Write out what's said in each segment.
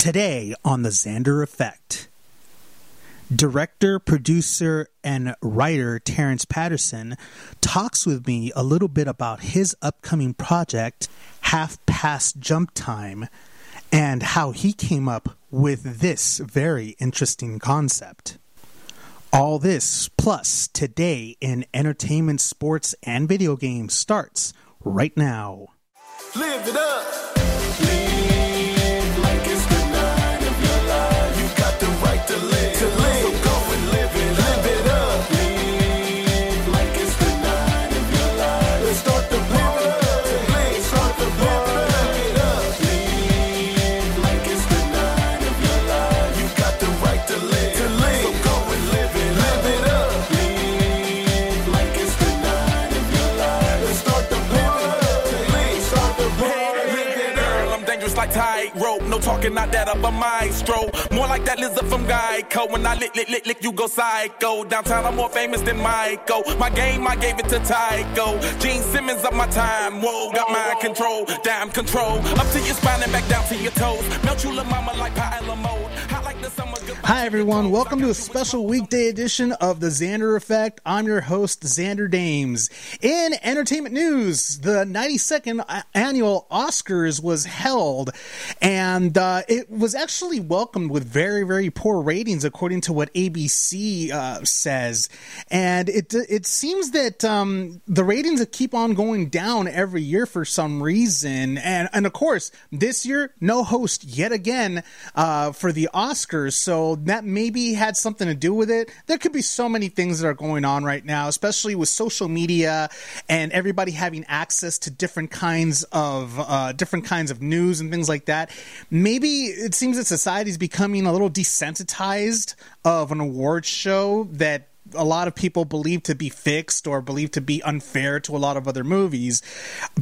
Today on The Xander Effect, director, producer, and writer Terrence Patterson talks with me a little bit about his upcoming project, Half Past Jump Time, and how he came up with this very interesting concept. All this plus today in entertainment, sports, and video games starts right now. Live it up. Talking, not that of a maestro. More like that lizard from Geico. When I lick, lick, lick, lick, you go psycho. Downtown, I'm more famous than Michael. My game, I gave it to Tycho. Gene Simmons up my time. Whoa, got mind control. Damn control. Up to your spine and back down to your toes. Melt you, little mama, like pie and mode. Hi, everyone. Welcome to a special weekday edition of the Xander Effect. I'm your host, Xander Dames. In entertainment news, the 92nd annual Oscars was held, and uh, it was actually welcomed with very, very poor ratings, according to what ABC uh, says. And it it seems that um, the ratings keep on going down every year for some reason. And and of course, this year, no host yet again uh, for the Oscars. So that maybe had something to do with it. There could be so many things that are going on right now, especially with social media and everybody having access to different kinds of uh, different kinds of news and things like that. Maybe it seems that society is becoming a little desensitized of an award show that a lot of people believe to be fixed or believe to be unfair to a lot of other movies.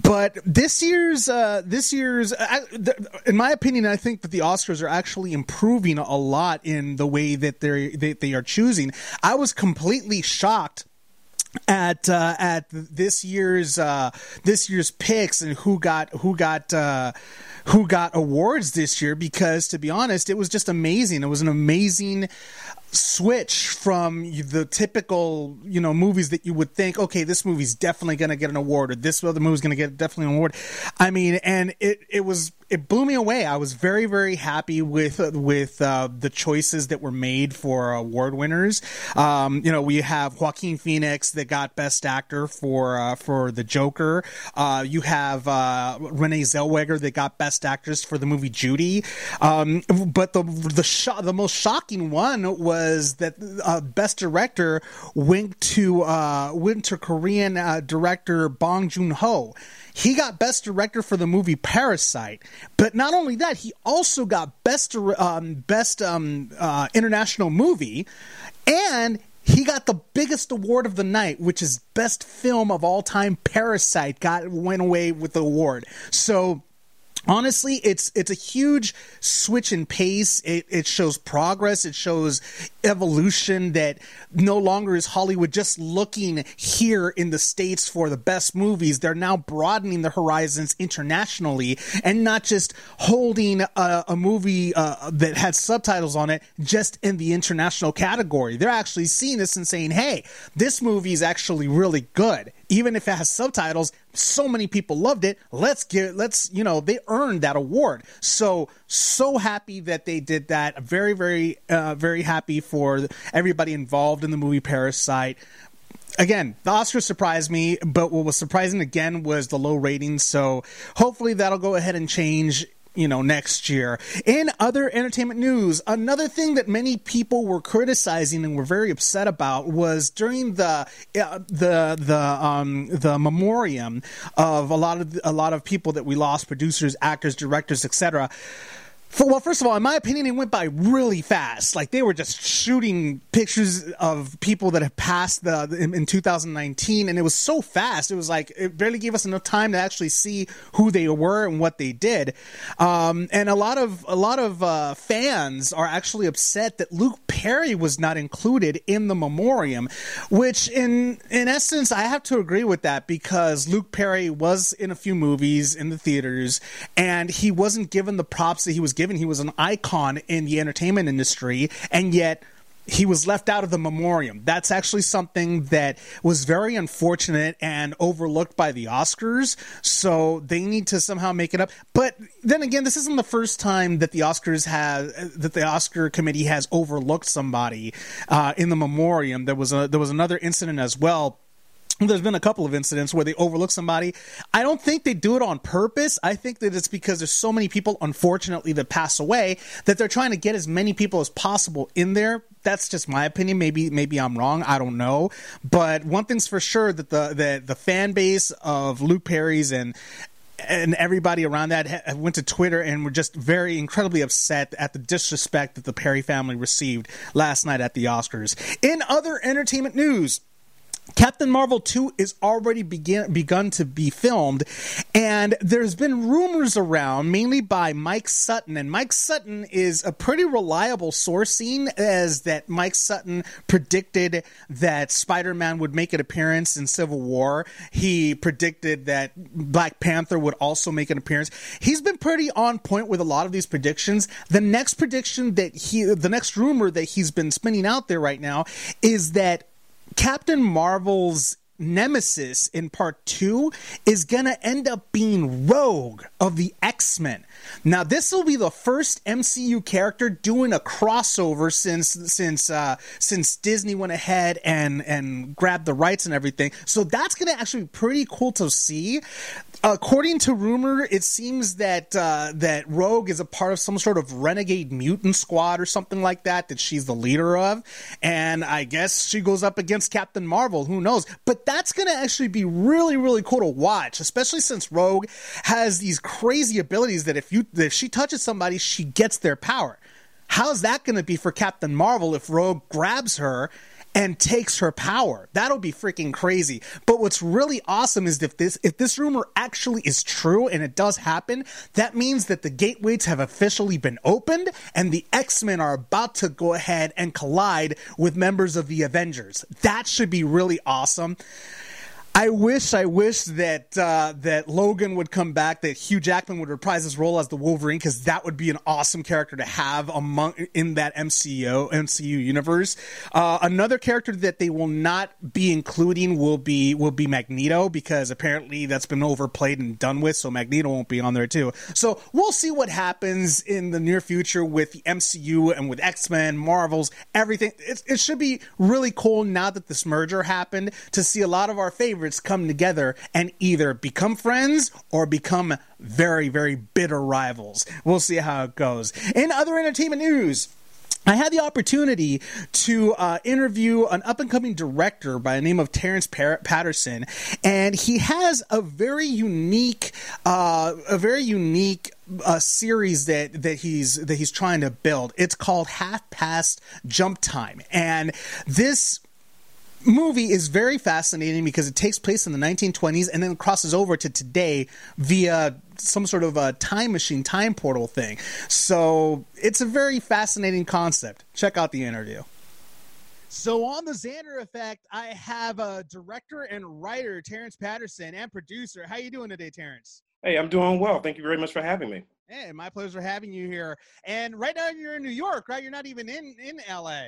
But this year's, uh, this year's, I, th- in my opinion, I think that the Oscars are actually improving a lot in the way that they they, they are choosing. I was completely shocked at uh, at this year's uh, this year's picks and who got who got uh, who got awards this year because to be honest, it was just amazing. It was an amazing switch from the typical you know movies that you would think okay this movie's definitely going to get an award or this other movie's going to get definitely an award. I mean and it it was it blew me away. I was very very happy with with uh, the choices that were made for award winners. Um, you know we have joaquin phoenix that got best actor for uh, for the joker. Uh, you have uh, renee zellweger that got best actress for the movie judy. Um, but the the sho- the most shocking one was that uh, best director went to uh, went to Korean director Bong Joon Ho. He got best director for the movie Parasite, but not only that, he also got best um, best um, uh, international movie, and he got the biggest award of the night, which is best film of all time. Parasite got went away with the award. So honestly it's it's a huge switch in pace. It, it shows progress. It shows evolution that no longer is hollywood just looking here in the states for the best movies. They're now broadening the horizons internationally and not just holding a, a movie uh, that had subtitles on it just in the international category. They're actually seeing this and saying hey this movie is actually really good even if it has subtitles so many people loved it. Let's get let's you know they earned that award. So so happy that they did that. Very very uh, very happy for everybody involved in the movie parasite. Again the oscars surprised me but what was surprising again was the low ratings. So hopefully that'll go ahead and change you know next year. In other entertainment news another thing that many people were criticizing and were very upset about was during the uh, the the um the memoriam of a lot of a lot of people that we lost producers actors directors etc for, well, first of all, in my opinion, it went by really fast. Like they were just shooting pictures of people that had passed the in, in 2019, and it was so fast. It was like it barely gave us enough time to actually see who they were and what they did. Um, and a lot of a lot of uh, fans are actually upset that Luke Perry was not included in the memoriam, which in in essence, I have to agree with that because Luke Perry was in a few movies in the theaters, and he wasn't given the props that he was given. He was an icon in the entertainment industry, and yet he was left out of the memoriam. That's actually something that was very unfortunate and overlooked by the Oscars. So they need to somehow make it up. But then again, this isn't the first time that the Oscars has that the Oscar committee has overlooked somebody uh, in the memoriam. There was a there was another incident as well there's been a couple of incidents where they overlook somebody. I don't think they do it on purpose. I think that it's because there's so many people, unfortunately, that pass away that they're trying to get as many people as possible in there. That's just my opinion. Maybe maybe I'm wrong. I don't know. But one thing's for sure that the the, the fan base of Luke Perry's and and everybody around that went to Twitter and were just very incredibly upset at the disrespect that the Perry family received last night at the Oscars. In other entertainment news, Captain Marvel 2 is already begin, begun to be filmed, and there's been rumors around, mainly by Mike Sutton. And Mike Sutton is a pretty reliable source, as that Mike Sutton predicted that Spider Man would make an appearance in Civil War. He predicted that Black Panther would also make an appearance. He's been pretty on point with a lot of these predictions. The next prediction that he, the next rumor that he's been spinning out there right now is that Captain Marvel's nemesis in part two is gonna end up being Rogue of the X Men. Now, this will be the first MCU character doing a crossover since since uh, since Disney went ahead and and grabbed the rights and everything. So that's gonna actually be pretty cool to see. According to rumor, it seems that uh, that Rogue is a part of some sort of renegade mutant squad or something like that that she's the leader of, and I guess she goes up against Captain Marvel. Who knows? But that's going to actually be really really cool to watch, especially since Rogue has these crazy abilities that if you if she touches somebody, she gets their power. How's that going to be for Captain Marvel if Rogue grabs her and takes her power? That'll be freaking crazy. But what's really awesome is if this if this rumor actually is true and it does happen, that means that the gateways have officially been opened and the X-Men are about to go ahead and collide with members of the Avengers. That should be really awesome. I wish, I wish that uh, that Logan would come back, that Hugh Jackman would reprise his role as the Wolverine, because that would be an awesome character to have among in that MCU MCU universe. Uh, another character that they will not be including will be will be Magneto, because apparently that's been overplayed and done with, so Magneto won't be on there too. So we'll see what happens in the near future with the MCU and with X Men, Marvels, everything. It, it should be really cool now that this merger happened to see a lot of our favorites come together and either become friends or become very, very bitter rivals. We'll see how it goes. In other entertainment news, I had the opportunity to uh, interview an up and coming director by the name of Terrence Patterson, and he has a very unique, uh, a very unique uh, series that that he's that he's trying to build. It's called Half Past Jump Time, and this movie is very fascinating because it takes place in the 1920s and then crosses over to today via some sort of a time machine, time portal thing. So it's a very fascinating concept. Check out the interview. So on the Xander Effect, I have a director and writer, Terrence Patterson, and producer. How are you doing today, Terrence? Hey, I'm doing well. Thank you very much for having me. Hey, my pleasure having you here. And right now you're in New York, right? You're not even in in LA.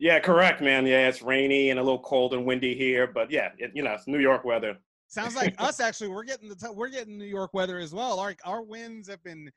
Yeah, correct, man. Yeah, it's rainy and a little cold and windy here, but yeah, it, you know, it's New York weather. Sounds like us actually. We're getting the t- we're getting New York weather as well. Our our winds have been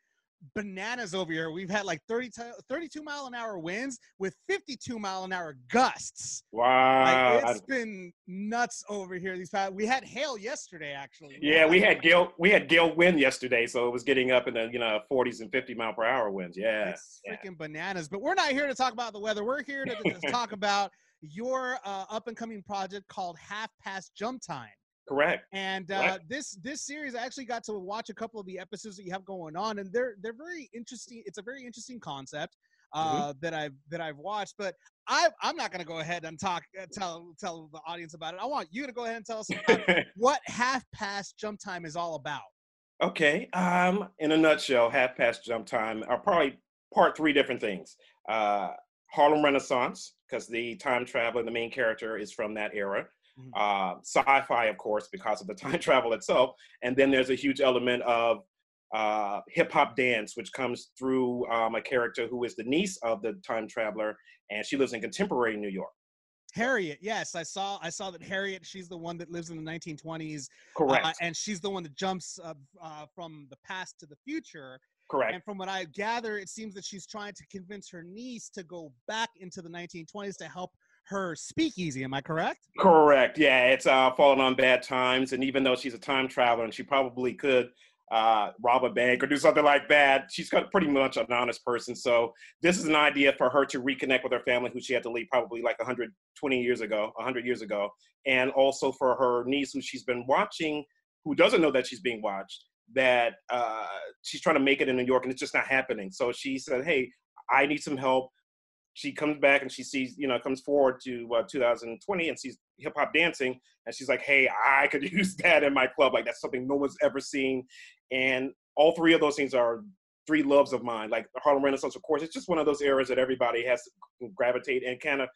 bananas over here. We've had like 30 t- 32 mile an hour winds with 52 mile an hour gusts. Wow. Like it's been nuts over here. These past, we had hail yesterday actually. yeah, we had gale we had gale wind yesterday, so it was getting up in the you know 40s and 50 mile per hour winds. Yeah. It's yeah. freaking bananas. But we're not here to talk about the weather. We're here to, to talk about your uh, up and coming project called Half Past Jump Time. Correct. And uh, Right. this this series, I actually got to watch a couple of the episodes that you have going on, and they're they're very interesting. It's a very interesting concept uh, that I've that I've watched. But I I'm not going to go ahead and talk uh, tell tell the audience about it. I want you to go ahead and tell us about what half past jump time is all about. Okay. Um, in a nutshell, half past jump time are probably part three different things. Uh, Harlem Renaissance, because the time traveler, the main character, is from that era. Mhm. Uh, sci-fi, of course, because of the time travel itself. And then there's a huge element of uh, hip hop dance, which comes through um, a character who is the niece of the time traveler, and she lives in contemporary New York. Harriet, yes, I saw. I saw that Harriet. She's the one that lives in the 1920s, Correct. uh, and she's the one that jumps uh, uh, from the past to the future. Correct. And from what I gather, it seems that she's trying to convince her niece to go back into the 1920s to help her speakeasy. Am I correct? Correct. Yeah, it's uh, fallen on bad times, and even though she's a time traveler and she probably could uh, rob a bank or do something like that, she's got pretty much an honest person. So this is an idea for her to reconnect with her family, who she had to leave probably like 120 years ago, 100 years ago, and also for her niece, who she's been watching, who doesn't know that she's being watched, that uh, she's trying to make it in New York, and it's just not happening. So she said, "Hey, I need some help." She comes back and she sees, you know, comes forward to uh, 2020 and sees hip hop dancing, and she's like, "Hey, I could use that in my club. Like that's something no one's ever seen." And all three of those things are three loves of mine. Like the Harlem Renaissance, of course, it's just one of those eras that everybody has to gravitate and kind of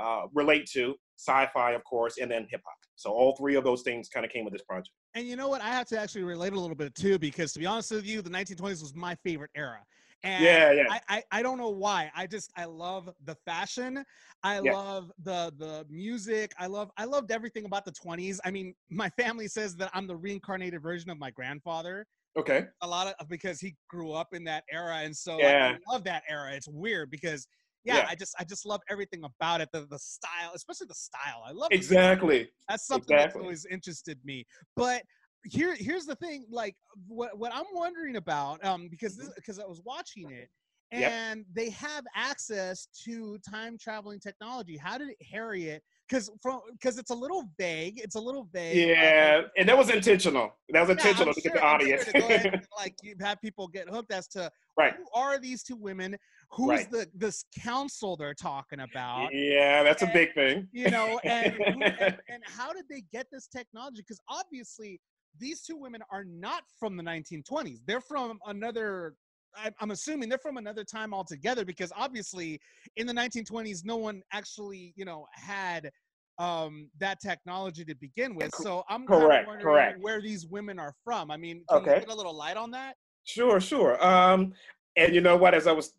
uh, relate to. Sci-fi, of course, and then hip hop. So all three of those things kind of came with this project. And you know what? I have to actually relate a little bit too, because to be honest with you, the 1920s was my favorite era. And Yeah, yeah. I, I, I don't know why. I just I love the fashion. I Yeah. love the the music. I love I loved everything about the 20s. I mean, my family says that I'm the reincarnated version of my grandfather. Okay. A lot of because he grew up in that era, and so Yeah. I love that era. It's weird because yeah, Yeah. I just I just love everything about it. The the style, especially the style. I love Exactly. that's something that's always interested me. But here, here's the thing. Like what what I'm wondering about, um, because because I was watching it, Mm-hmm. Yep. and they have access to time traveling technology. How did Harriet? Because from because it's a little vague. It's a little vague. Yeah, and that was intentional. That was yeah, intentional I'm to get the sure audience. to and, like you have people get hooked as to right. who are these two women? Who's Right. the this council they're talking about? Yeah, that's a big thing. you know and, who- and and how did they get this technology because obviously these two women are not from the 1920s they're from another I- i'm assuming they're from another time altogether because obviously in the 1920s no one actually you know had um that technology to begin with so i'm kind correct, of wondering correct. where these women are from i mean can you Okay. put a little light on that Sure, sure. Um, and you know what? As I was,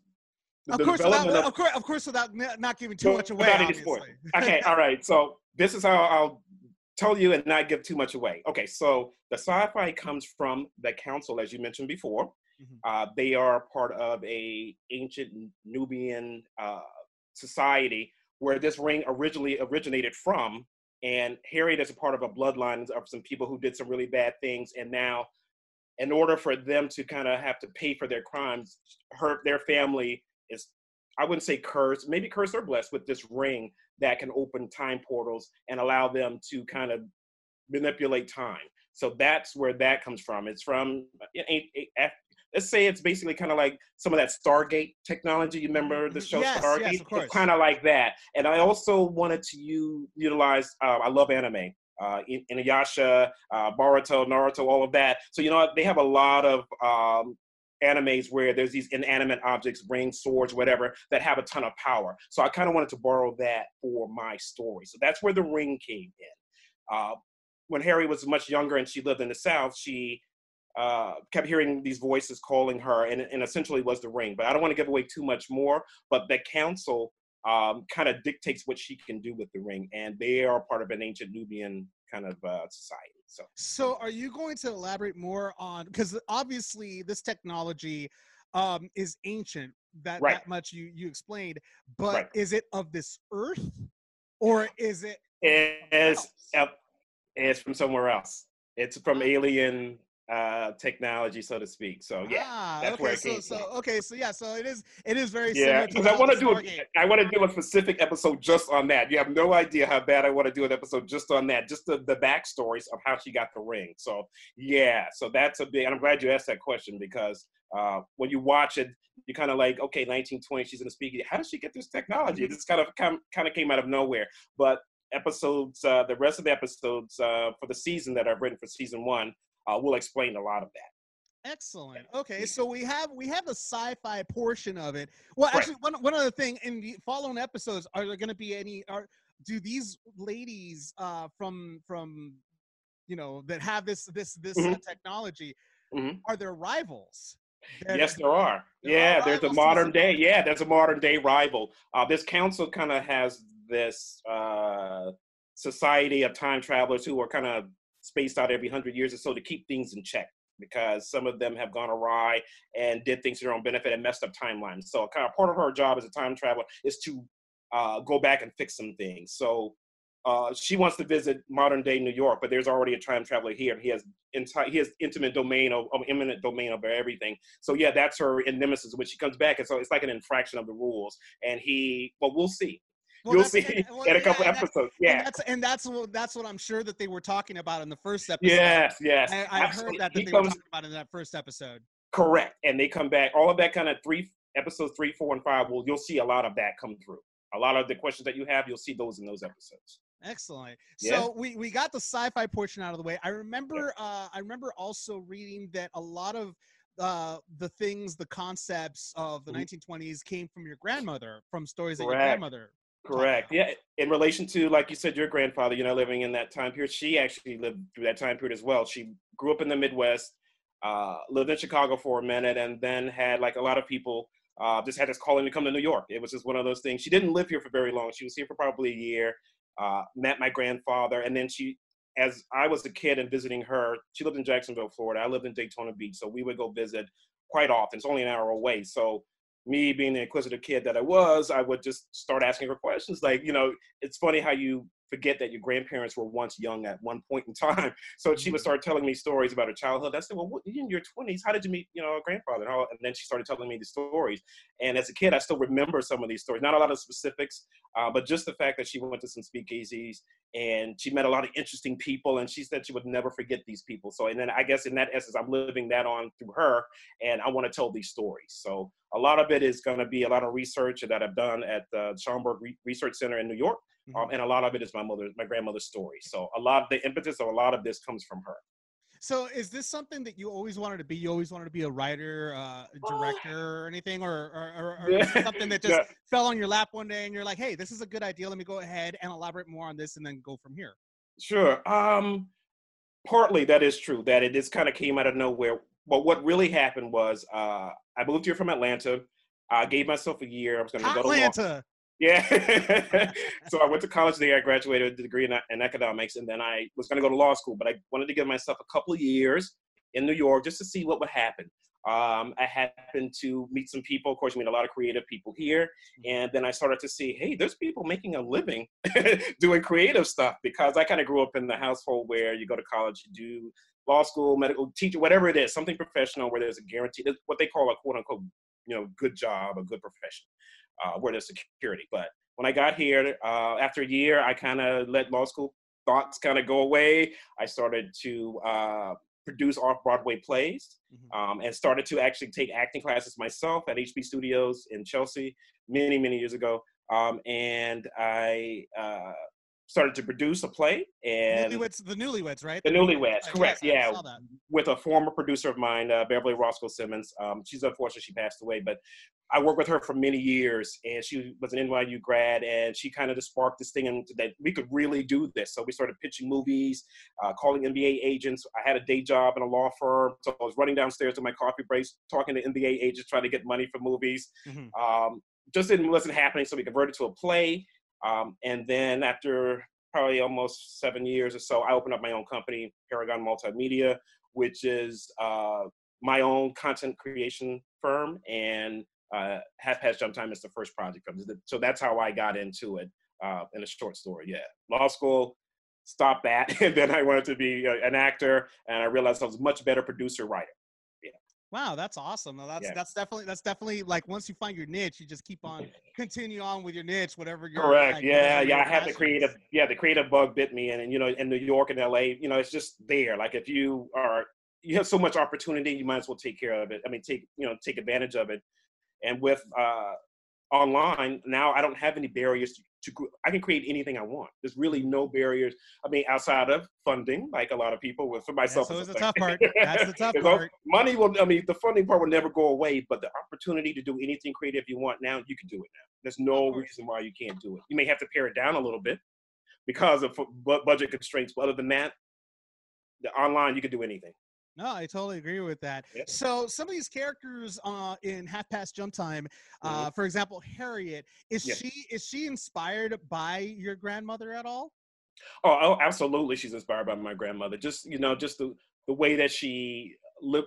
of course, without, development of course of course without not giving too much away without any okay, all right. So this is how I'll tell you and not give too much away. Okay, so the sci-fi comes from the council, as you mentioned before. Mhm. Uh, they are part of a ancient Nubian uh, society where this ring originally originated from. And Harriet is a part of a bloodline of some people who did some really bad things, and now, in order for them to kind of have to pay for their crimes, her their family is I wouldn't say cursed, maybe cursed or blessed with this ring that can open time portals and allow them to kind of manipulate time. So that's where that comes from. It's from, a- let's say it's basically kind of like some of that Stargate technology. You remember the Mhm. show Yes, yes, Stargate? of course. It's kind of like that. And I also wanted to u- utilize, uh, I love anime. Uh, In- Inuyasha, uh, Boruto, Naruto, all of that. So you know? They have a lot of um, animes where there's these inanimate objects, rings, swords, whatever, that have a ton of power. So I kind of wanted to borrow that for my story. So that's where the ring came in. Uh, when Harry was much younger and she lived in the South, she uh, kept hearing these voices calling her, and, and essentially was the ring. But I don't want to give away too much more. But the council um, kind of dictates what she can do with the ring, and they are part of an ancient Nubian kind of uh, society. So So, are you going to elaborate more on because obviously this technology um, is ancient. That Right. that much you you explained, but Right. is it of this earth, or is it? else? uh, it's from somewhere else. It's from alien uh, technology, so to speak. So yeah, ah, that's okay, where it so came so from. okay, so yeah, so it is it is very yeah. Because I want to do a, I want to do a specific episode just on that. You have no idea how bad I want to do an episode just on that, just the the backstories of how she got the ring. So yeah, so that's a big. And I'm glad you asked that question because uh, when you watch it, you're kind of like, okay, 1920, she's in a speakeasy. How does she get this technology? This kind of kind of came out of nowhere, but episodes, uh, the rest of the episodes uh, for the season that I've written for season one, uh, will explain a lot of that. Excellent. Okay, so we have we have the sci-fi portion of it. Well, Right. actually, one one other thing in the following episodes, are there going to be any? Are do these ladies uh, from from you know that have this this this uh, Mhm. technology? Mhm. are there rivals? that- Yes, there are. there Yeah, are there's a modern day. Yeah, there's a modern day rival. Uh, this council kind of has this uh, society of time travelers who are kind of spaced out every hundred years or so to keep things in check because some of them have gone awry and did things to their own benefit and messed up timelines. So, kind of part of her job as a time traveler is to uh, go back and fix some things. So. Uh, she wants to visit modern day New York, but there's already a time traveler here. He has entire, he has intimate domain of, of eminent domain over everything. So yeah, that's her in Nemesis when she comes back, and so it's like an infraction of the rules. And he, well, we'll see. Well, You'll see and- well, in a yeah, couple and that- episodes. And Yeah. that's and that's what that's what I'm sure that they were talking about in the first episode. Yes. Yes. I, I heard that, that He they were talking about in that first episode. correct, and they come back. All of that kind of three episodes, three, four, and five. Well, you'll see a lot of that come through. A lot of the questions that you have, you'll see those in those episodes. Excellent. Yeah. So we we got the sci-fi portion out of the way. I remember uh I remember also reading that a lot of uh the things, the concepts of the Mhm. 1920s came from your grandmother, from stories that your grandmother. Correct. Yeah. In relation to, like you said, your grandfather, you know, living in that time period, she actually lived through that time period as well. She grew up in the Midwest, uh, lived in Chicago for a minute, and then had, like a lot of people, uh, just had this calling to come to New York. It was just one of those things. She didn't live here for very long. She was here for probably a year, uh, met my grandfather, and then she, as I was a kid and visiting her, she lived in Jacksonville, Florida. I lived in Daytona Beach, so we would go visit quite often. It's only an hour away. So me being the inquisitive kid that I was, I would just start asking her questions. Like, you know, it's funny how you forget that your grandparents were once young at one point in time. So she would start telling me stories about her childhood. I said, well, what, in your 20s, how did you meet, you know, a grandfather? And, all, and then she started telling me the stories. And as a kid, I still remember some of these stories. Not a lot of specifics, uh, but just the fact that she went to some speakeasies and she met a lot of interesting people. And she said she would never forget these people. So, and then I guess in that essence, I'm living that on through her. And I want to tell these stories. So a lot of it is going to be a lot of research that I've done at the Schomburg Re- Research Center in New York. Um, and a lot of it is my mother, my grandmother's story. So a lot of the impetus of a lot of this comes from her. So is this something that you always wanted to be? You always wanted to be a writer, uh, director, or anything, or or, or, or is it something that just Yeah. fell on your lap one day and you're like, hey, this is a good idea. Let me go ahead and elaborate more on this, and then go from here. Sure. Um, partly that is true. That it just kind of came out of nowhere. But what really happened was, uh, I moved here from Atlanta. I gave myself a year. I was going to go to. Atlanta. Yeah. so I went to college there. I graduated with a degree in, in economics, and then I was going to go to law school. But I wanted to give myself a couple of years in New York just to see what would happen. Um, I happened to meet some people. Of course, you meet a lot of creative people here, and then I started to see, hey, there's people making a living doing creative stuff because I kind of grew up in the household where you go to college, you do law school, medical teacher, whatever it is, something professional where there's a guarantee, what they call a quote unquote, you know, good job, a good profession uh, where there's security. But when I got here, uh, after a year, I kind of let law school thoughts kind of go away. I started to uh, produce off Broadway plays Mhm. um, and started to actually take acting classes myself at HB Studios in Chelsea many, many years ago. Um, and I uh, started to produce a play and Newlyweds, the newlyweds, right? the Newlyweds, Right, correct? yeah, with a former producer of mine, uh, Beverly Roscoe Simmons. Um, she's unfortunate she passed away, but I worked with her for many years, and she was an NYU grad, and she kind of just sparked this thing into that we could really do this. So we started pitching movies, uh, calling NBA agents. I had a day job in a law firm, so I was running downstairs to my coffee breaks, talking to NBA agents, trying to get money for movies. Mhm. Um, just didn't wasn't happening, so we converted to a play. Um, and then after probably almost seven years or so, I opened up my own company, Paragon Multimedia, which is uh, my own content creation firm. And uh, Half Past Jump Time is the first project. So that's how I got into it uh, in a short story. Yeah, law school, stopped that, and then I wanted to be uh, an actor, and I realized I was much better producer writer. Wow, that's awesome. Now, that's Yeah. that's definitely that's definitely like once you find your niche, you just keep on continue on with your niche, whatever you're Correct. like, yeah, yeah. I had the creative. Yeah, the creative bug bit me, and, and you know, in New York and LA, you know, it's just there. Like if you are, you have so much opportunity, you might as well take care of it. I mean, take you know, take advantage of it. And with uh, online now, I don't have any barriers to. to I can create anything I want. There's really no barriers. I mean, outside of funding, like a lot of people. With for myself, That's it's a the tough part. That's the tough part. money will. I mean, the funding part will never go away, but the opportunity to do anything creative you want now, you can do it now. There's no reason why you can't do it. You may have to pare it down a little bit because of bu- budget constraints, but other than that, the online you can do anything. No, I totally agree with that. Yeah. So some of these characters uh, in Half Past Jump Time, uh, for example, Harriet, is Yeah. she is she inspired by your grandmother at all? Oh, oh, absolutely. She's inspired by my grandmother. Just you know, just the the way that she live,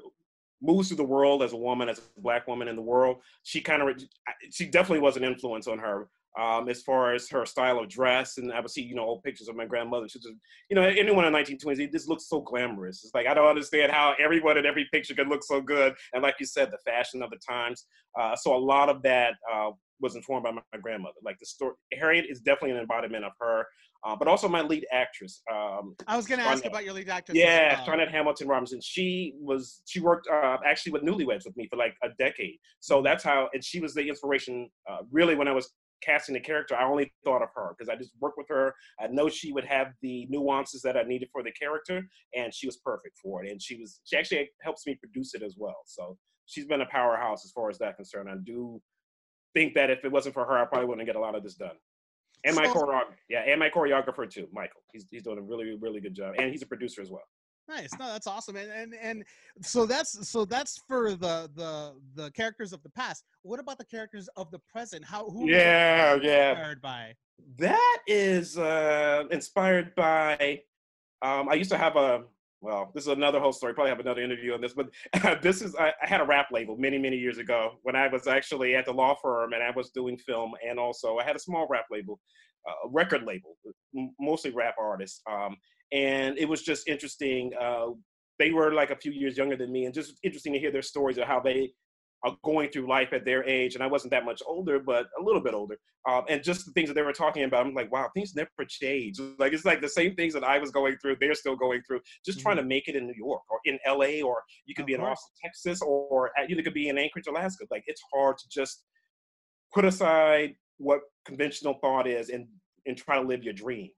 moves through the world as a woman, as a black woman in the world. She kind of, she definitely was an influence on her. Um, as far as her style of dress, and I would see, you know, old pictures of my grandmother. She's just, you know, anyone in the 1920s, it just looks so glamorous. It's like I don't understand how everyone in every picture could look so good. And like you said, the fashion of the times. Uh, so a lot of that uh, was informed by my, my grandmother. Like the story, Harriet is definitely an embodiment of her, uh, but also my lead actress. Um, I was going to ask about your lead actress. yeah, well. Shawnette Hamilton Robinson. She was she worked uh, actually with Newlyweds with me for like a decade. So that's how, and she was the inspiration. Uh, really, when I was casting the character, I only thought of her because I just worked with her. I know she would have the nuances that I needed for the character, and she was perfect for it. And she was she actually helps me produce it as well. So she's been a powerhouse as far as that concerned. I do think that if it wasn't for her, I probably wouldn't get a lot of this done. And my So- choreographer, yeah, and my choreographer too, Michael. He's he's doing a really really good job, and he's a producer as well. Nice. No, that's awesome. And and and so that's so that's for the the the characters of the past. What about the characters of the present? How who Yeah, yeah. inspired by? That is uh, inspired by. Um, I used to have a. Well, this is another whole story. Probably have another interview on this, but this is. I, I had a rap label many, many years ago when I was actually at the law firm and I was doing film, and also I had a small rap label, uh, a record label, m- mostly rap artists. Um, and it was just interesting. Uh, they were like a few years younger than me, and just interesting to hear their stories of how they are going through life at their age. And I wasn't that much older, but a little bit older. Um, and just the things that they were talking about, I'm like, wow, things never change. Like it's like the same things that I was going through, they're still going through. Just trying to make it in New York or in LA, or you could be in. Austin, Texas, or at, you could be in Anchorage, Alaska. Like it's hard to just put aside what conventional thought is and and try to live your dream.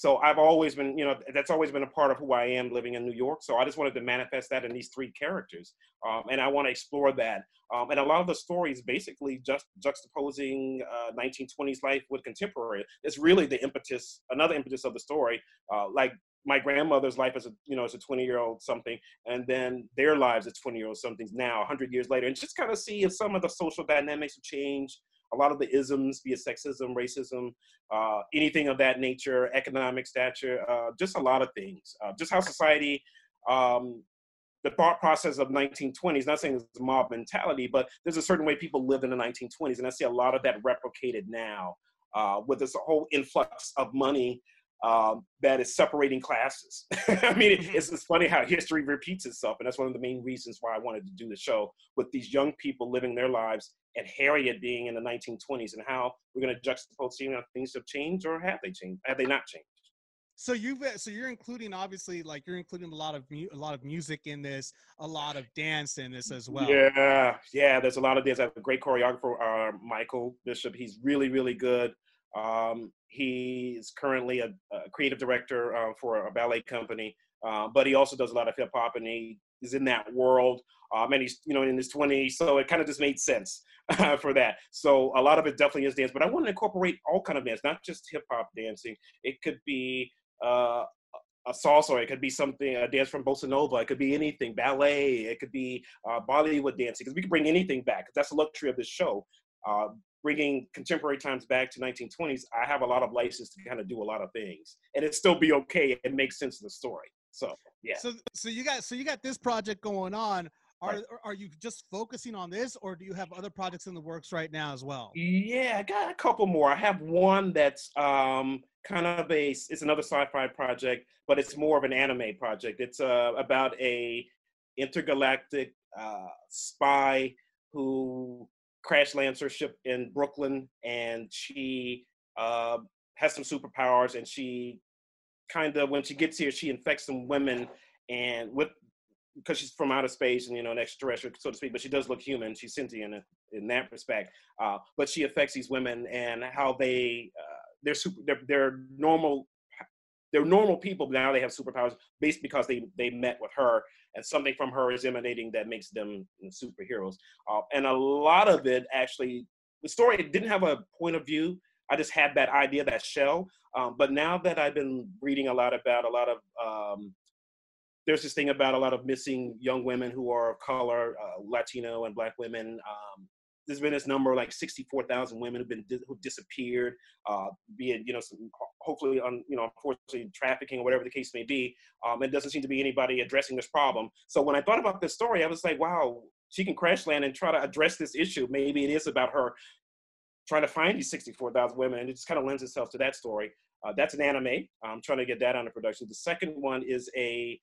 So I've always been, you know, that's always been a part of who I am living in New York. So I just wanted to manifest that in these three characters, um, and I want to explore that. Um, and a lot of the stories, basically, just juxtaposing uh, 1920s life with contemporary. It's really the impetus, another impetus of the story. Uh, like my grandmother's life as a, you know, as a 20 year old something, and then their lives as 20 year old something now, 100 years later, and just kind of see if some of the social dynamics have changed a lot of the isms, be it sexism, racism, uh, anything of that nature, economic stature, uh, just a lot of things. Uh, just how society, um, the thought process of 1920s, not saying it's mob mentality, but there's a certain way people lived in the 1920s. And I see a lot of that replicated now uh, with this whole influx of money um, that is separating classes. I mean, it- it's, it's funny how history repeats itself. And that's one of the main reasons why I wanted to do the show with these young people living their lives and Harriet being in the 1920s and how we're going to juxtapose seeing how things have changed or have they changed? Have they not changed? So you've so you're including obviously like you're including a lot of mu- a lot of music in this, a lot of dance in this as well. Yeah, yeah. There's a lot of dance. I have a great choreographer, uh, Michael Bishop. He's really, really good. Um, he's currently a, a creative director uh, for a ballet company, uh, but he also does a lot of hip hop, and he is in that world. Um, and he's you know in his 20s, so it kind of just made sense for that. So a lot of it definitely is dance, but I want to incorporate all kind of dance, not just hip hop dancing. It could be uh, a salsa, it could be something a dance from bossa nova, it could be anything, ballet, it could be uh, Bollywood dancing, because we can bring anything back. that's the luxury of this show. Uh, bringing contemporary times back to 1920s, I have a lot of license to kind of do a lot of things, and it still be okay. It makes sense of the story. So yeah. So so you got so you got this project going on. Are Right. are you just focusing on this, or do you have other projects in the works right now as well? Yeah, I got a couple more. I have one that's um, kind of a it's another sci-fi project, but it's more of an anime project. It's uh, about a intergalactic uh, spy who crash lands her ship in Brooklyn, and she uh, has some superpowers, and she kind of when she gets here, she infects some women, and with because she's from outer space and you know an extraterrestrial so to speak, but she does look human. She's sentient in, in that respect. Uh, but she affects these women and how they uh, they're super they're, they're normal they're normal people but now they have superpowers based because they they met with her and something from her is emanating that makes them superheroes uh, and a lot of it actually the story didn't have a point of view i just had that idea that shell um, but now that i've been reading a lot about a lot of um, there's this thing about a lot of missing young women who are of color, uh, Latino and Black women. Um, there's been this number like 64,000 women who've been who disappeared, uh, be it you know some, hopefully on you know unfortunately trafficking or whatever the case may be. Um, it doesn't seem to be anybody addressing this problem. So when I thought about this story, I was like, wow, she can crash land and try to address this issue. Maybe it is about her trying to find these 64,000 women, and it just kind of lends itself to that story. Uh, that's an anime. I'm trying to get that under production. The second one is a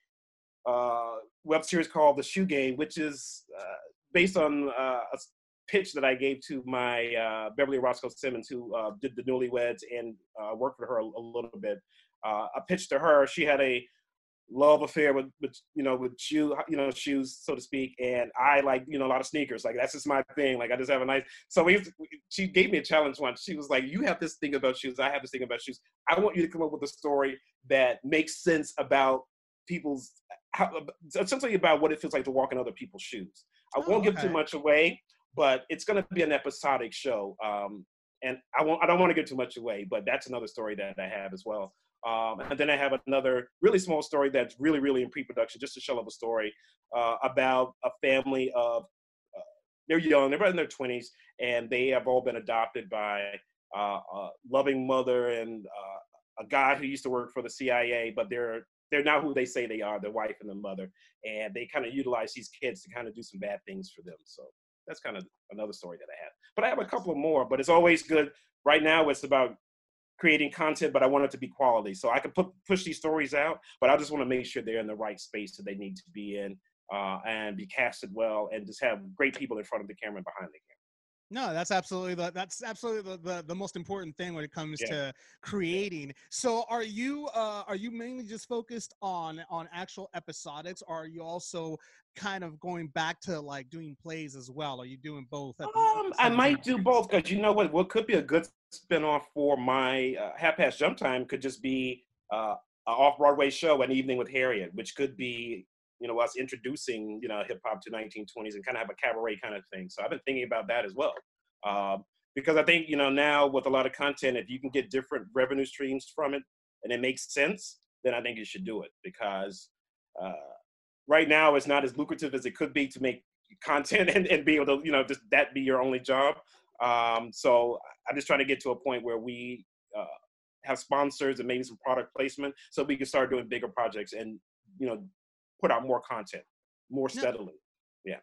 uh, web series called The Shoe Game, which is uh, based on uh, a pitch that I gave to my uh, Beverly Roscoe Simmons, who uh, did the Newlyweds and worked with her a, a little bit. I pitched to her. She had a love affair with, with you know with shoe you know shoes so to speak and i like you know a lot of sneakers. Like that's just my thing. Like i just have a nice so we, she gave me a challenge once. She was like you have this thing about shoes. I have this thing about shoes. I want you to come up with a story that makes sense about people's how, essentially about what it feels like to walk in other people's shoes. I Oh, won't give too much away but it's going to be an episodic show um and i won't i don't want to give too much away but that's another story that i have as well um, and then I have another really small story that's really, really in pre-production, just a shell of a story uh, about a family of uh, they're young, they're in their twenties, and they have all been adopted by uh, a loving mother and uh, a guy who used to work for the CIA, but they're they're not who they say they are, the wife and the mother, and they kind of utilize these kids to kind of do some bad things for them. So that's kind of another story that I have. But I have a couple more, but it's always good. Right now, it's about creating content, but I want it to be quality. So I can put, push these stories out, but I just want to make sure they're in the right space that they need to be in uh, and be casted well and just have great people in front of the camera and behind the camera. No, that's absolutely the that's absolutely the, the, the most important thing when it comes Yeah. to creating. So are you uh are you mainly just focused on on actual episodics or are you also kind of going back to like doing plays as well? Are you doing both? Um, I might do both because you know what? What could be a good spinoff for my uh, half past jump time could just be uh, an off Broadway show, an evening with Harriet, which could be you know us introducing you know hip hop to 1920s and kind of have a cabaret kind of thing. So I've been thinking about that as well. Um, because I think you know now with a lot of content, if you can get different revenue streams from it and it makes sense, then I think you should do it because uh, right now it's not as lucrative as it could be to make content and, and be able to you know just that be your only job um, so i'm just trying to get to a point where we uh, have sponsors and maybe some product placement so we can start doing bigger projects and you know put out more content more No. steadily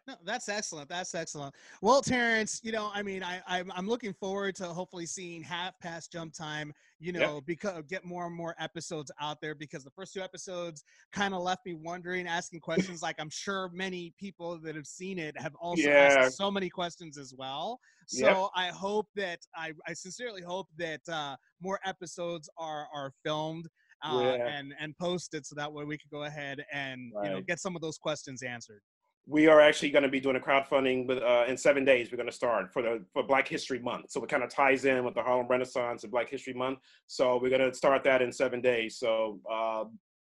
No, that's excellent. That's excellent. Well, Terrence, you know, I mean, I, I'm, I'm looking forward to hopefully seeing half past jump time, you Yeah. know, because get more and more episodes out there because the first two episodes kind of left me wondering, asking questions. like I'm sure many people that have seen it have also Yeah. asked so many questions as well. So Yep. I hope that I, I sincerely hope that uh, more episodes are are filmed. Uh, Yeah. and and it so that way we could go ahead and you know get some of those questions answered. we are actually going to be doing a crowdfunding with, uh, in seven days. We're going to start for the for Black History Month, so it kind of ties in with the Harlem Renaissance and Black History Month. So we're going to start that in seven days. So uh,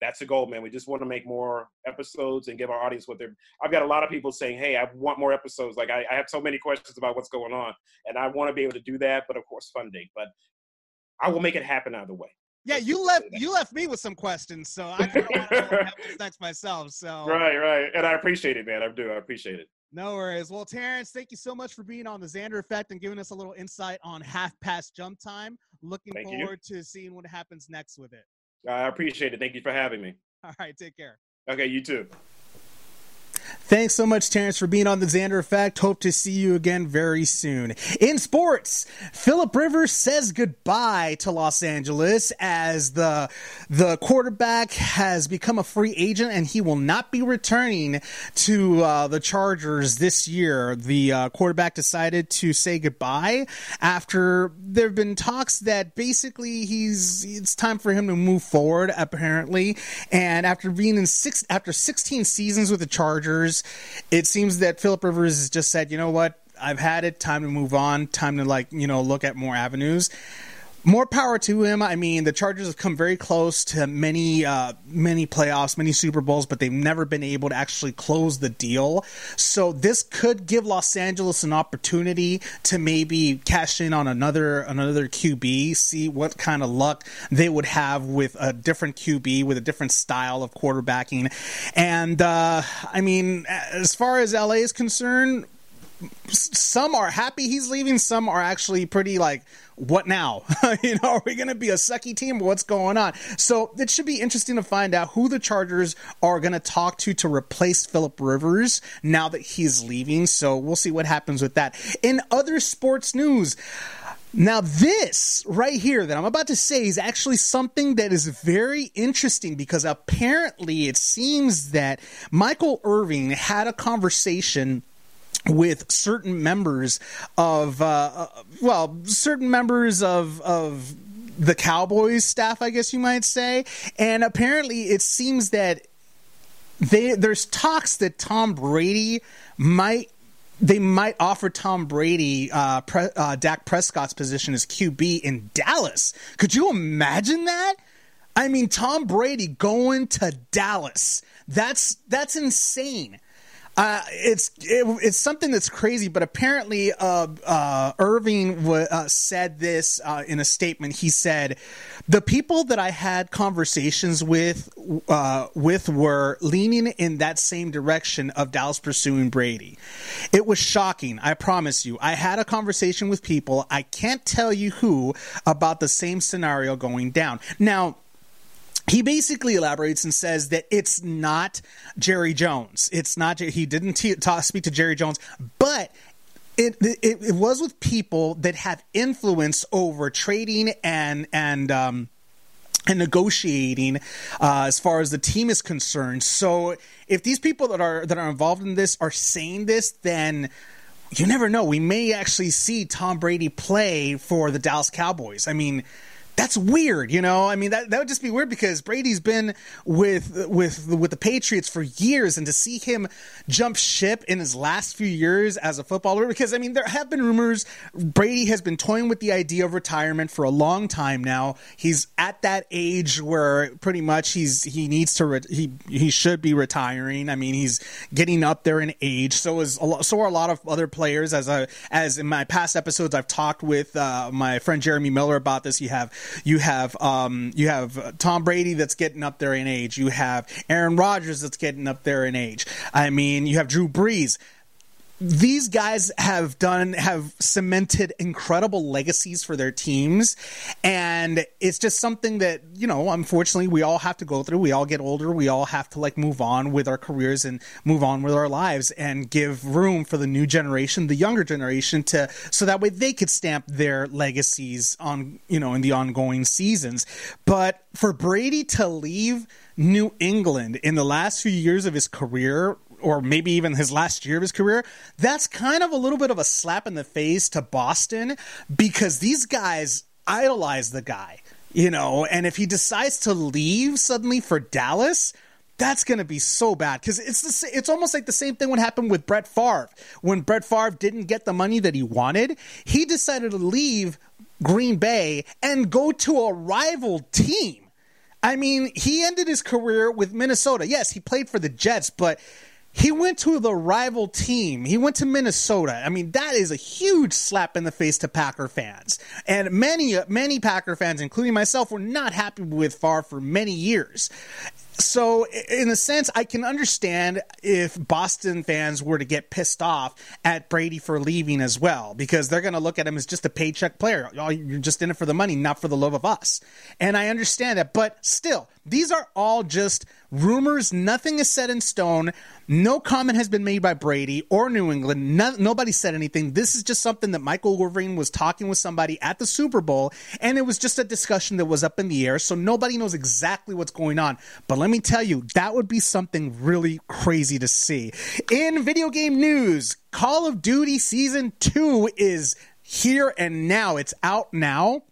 that's the goal, man. We just want to make more episodes and give our audience what they're. I've got a lot of people saying, "Hey, I want more episodes." Like I, I have so many questions about what's going on, and I want to be able to do that, but of course, funding. But I will make it happen either way. Yeah, you left you left me with some questions, so I kind of want to have this next myself. So Right, right, and I appreciate it, man. I do. I appreciate it. no worries. Well, Terrence, thank you so much for being on the Xander Effect and giving us a little insight on half past jump time. Looking Thank you. forward to seeing what happens next with it. I appreciate it. Thank you for having me. All right, take care. Okay, you too. Thanks so much, Terrence, for being on the Xander Effect. Hope to see you again very soon. In sports, Philip Rivers says goodbye to Los Angeles as the the quarterback has become a free agent and he will not be returning to uh, the Chargers this year. The uh, quarterback decided to say goodbye after there have been talks that basically he's it's time for him to move forward apparently and after being in six after 16 seasons with the Chargers it seems that Philip Rivers has just said you know what? I've had it. Time to move on. Time to like you know look at more avenues more power to him. I mean, the Chargers have come very close to many, uh, many playoffs, many Super Bowls, but they've never been able to actually close the deal. So this could give Los Angeles an opportunity to maybe cash in on another another QB, see what kind of luck they would have with a different QB with a different style of quarterbacking. And uh, I mean, as far as LA is concerned, some are happy he's leaving. Some are actually pretty like, what now? you know, are we going to be a sucky team? What's going on? So it should be interesting to find out who the Chargers are going to talk to to replace Philip Rivers now that he's leaving. So we'll see what happens with that. In other sports news, now, this right here that I'm about to say is actually something that is very interesting because apparently it seems that Michael Irving had a conversation with certain members of uh, well certain members of of the cowboys staff i guess you might say and apparently it seems that they there's talks that tom brady might they might offer Tom Brady uh, Pre- uh, Dak Prescott's position as QB in Dallas. Could you imagine that? I mean, Tom Brady going to Dallas. That's that's insane. Uh, it's it, it's something that's crazy, but apparently, uh, uh, Irving w- uh, said this uh, in a statement. He said, "The people that I had conversations with with were leaning in that same direction of Dallas pursuing Brady. It was shocking. I promise you. I had a conversation with people. I can't tell you who about the same scenario going down. Now." He basically elaborates and says that it's not Jerry Jones. It's not he didn't t- speak to Jerry Jones, but it, it it was with people that have influence over trading and and um and negotiating uh, as far as the team is concerned. So if these people that are that are involved in this are saying this, then you never know. We may actually see Tom Brady play for the Dallas Cowboys. I mean, that's weird, you know. I mean, that that would just be weird because Brady's been with with with the Patriots for years, and to see him jump ship in his last few years as a footballer, because I mean, there have been rumors Brady has been toying with the idea of retirement for a long time now. He's at that age where pretty much he's he needs to re- he he should be retiring. I mean, he's getting up there in age. So is a lot, so are a lot of other players. As I as in my past episodes, I've talked with uh, my friend Jeremy Miller about this. You have you have um, you have Tom Brady that's getting up there in age. You have Aaron Rodgers that's getting up there in age. I mean, you have Drew Brees these guys have done have cemented incredible legacies for their teams. And it's just something that you know unfortunately we all have to go through. We all get older. We all have to like move on with our careers and move on with our lives and give room for the new generation the younger generation to so that way they could stamp their legacies on you know in the ongoing seasons. But for Brady to leave New England in the last few years of his career or maybe even his last year of his career, that's kind of a little bit of a slap in the face to Boston because these guys idolize the guy, you know, and if he decides to leave suddenly for Dallas, that's going to be so bad because it's the, it's almost like the same thing would happen with Brett Favre when Brett Favre didn't get the money that he wanted. He decided to leave Green Bay and go to a rival team. I mean, he ended his career with Minnesota. Yes, he played for the Jets, but he went to the rival team. He went to Minnesota. I mean, that is a huge slap in the face to Packer fans. And many, many Packer fans, including myself, were not happy with Favre for many years. So, in a sense, I can understand if Boston fans were to get pissed off at Brady for leaving as well, because they're going to look at him as just a paycheck player. You're just in it for the money, not for the love of us. And I understand that. But still, these are all just rumors. Nothing is set in stone. No comment has been made by Brady or New England. No, nobody said anything. This is just something that Michael Irving was talking with somebody at the Super Bowl, and it was just a discussion that was up in the air. So nobody knows exactly what's going on. But let me tell you, that would be something really crazy to see. In video game news, Call of Duty Season 2 is here and now. It's out now.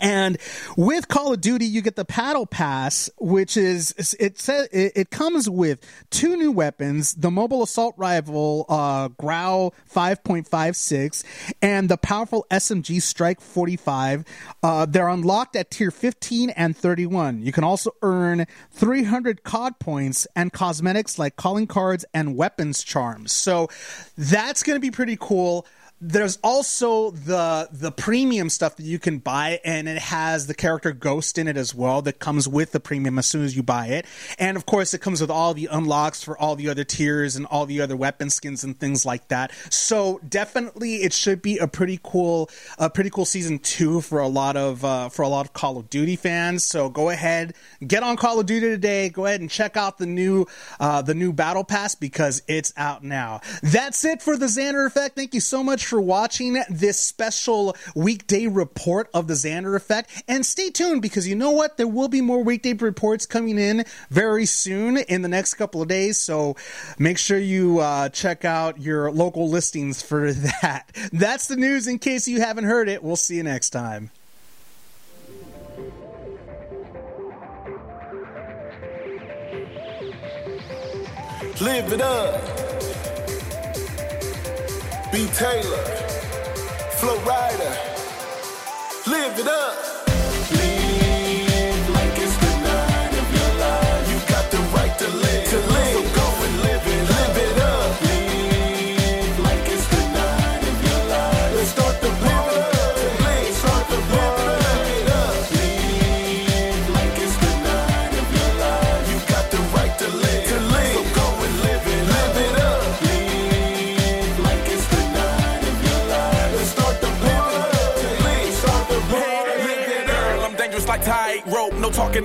And with Call of Duty, you get the Battle Pass, which is it says it, comes with two new weapons: the mobile assault rifle uh, Grau 5.56 and the powerful SMG Strike 45. Uh, they're unlocked at tier 15 and 31. You can also earn 300 COD points and cosmetics like calling cards and weapons charms. So that's going to be pretty cool there's also the the premium stuff that you can buy and it has the character ghost in it as well that comes with the premium as soon as you buy it. And of course it comes with all the unlocks for all the other tiers and all the other weapon skins and things like that. So definitely it should be a pretty cool a pretty cool season two for a lot of uh, for a lot of call of duty fans. So go ahead get on call of duty today. Go ahead and check out the new uh, the new battle pass because it's out now. That's it for the xander effect. Thank you so much for watching this special weekday report of the Xander Effect. And stay tuned because you know what? There will be more weekday reports coming in very soon in the next couple of days. So make sure you uh, check out your local listings for that. That's the news in case you haven't heard it. We'll see you next time. Live it up. B. Taylor. Flo Rida. Live it up.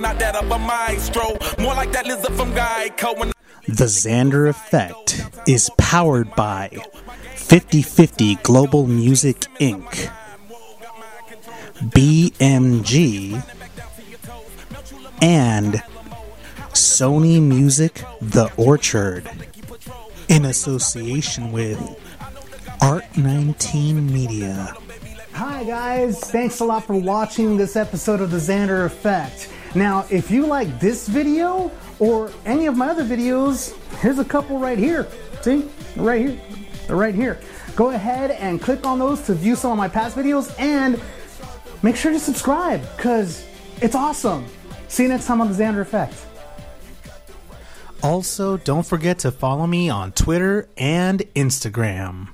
Tightrope. No talking, not that of a maestro. More like that lizard from Geico. When The Xander Effect is powered by 5050 Global Music Inc., BMG, and Sony Music The Orchard in association with Art 19 Media. Hi, guys. Thanks a lot for watching this episode of The Xander Effect. Now, if you like this video or any of my other videos, here's a couple right here. See? Right here. Right here. Go ahead and click on those to view some of my past videos and make sure to subscribe because it's awesome. See you next time on The Xander Effect. Also, don't forget to follow me on Twitter and Instagram.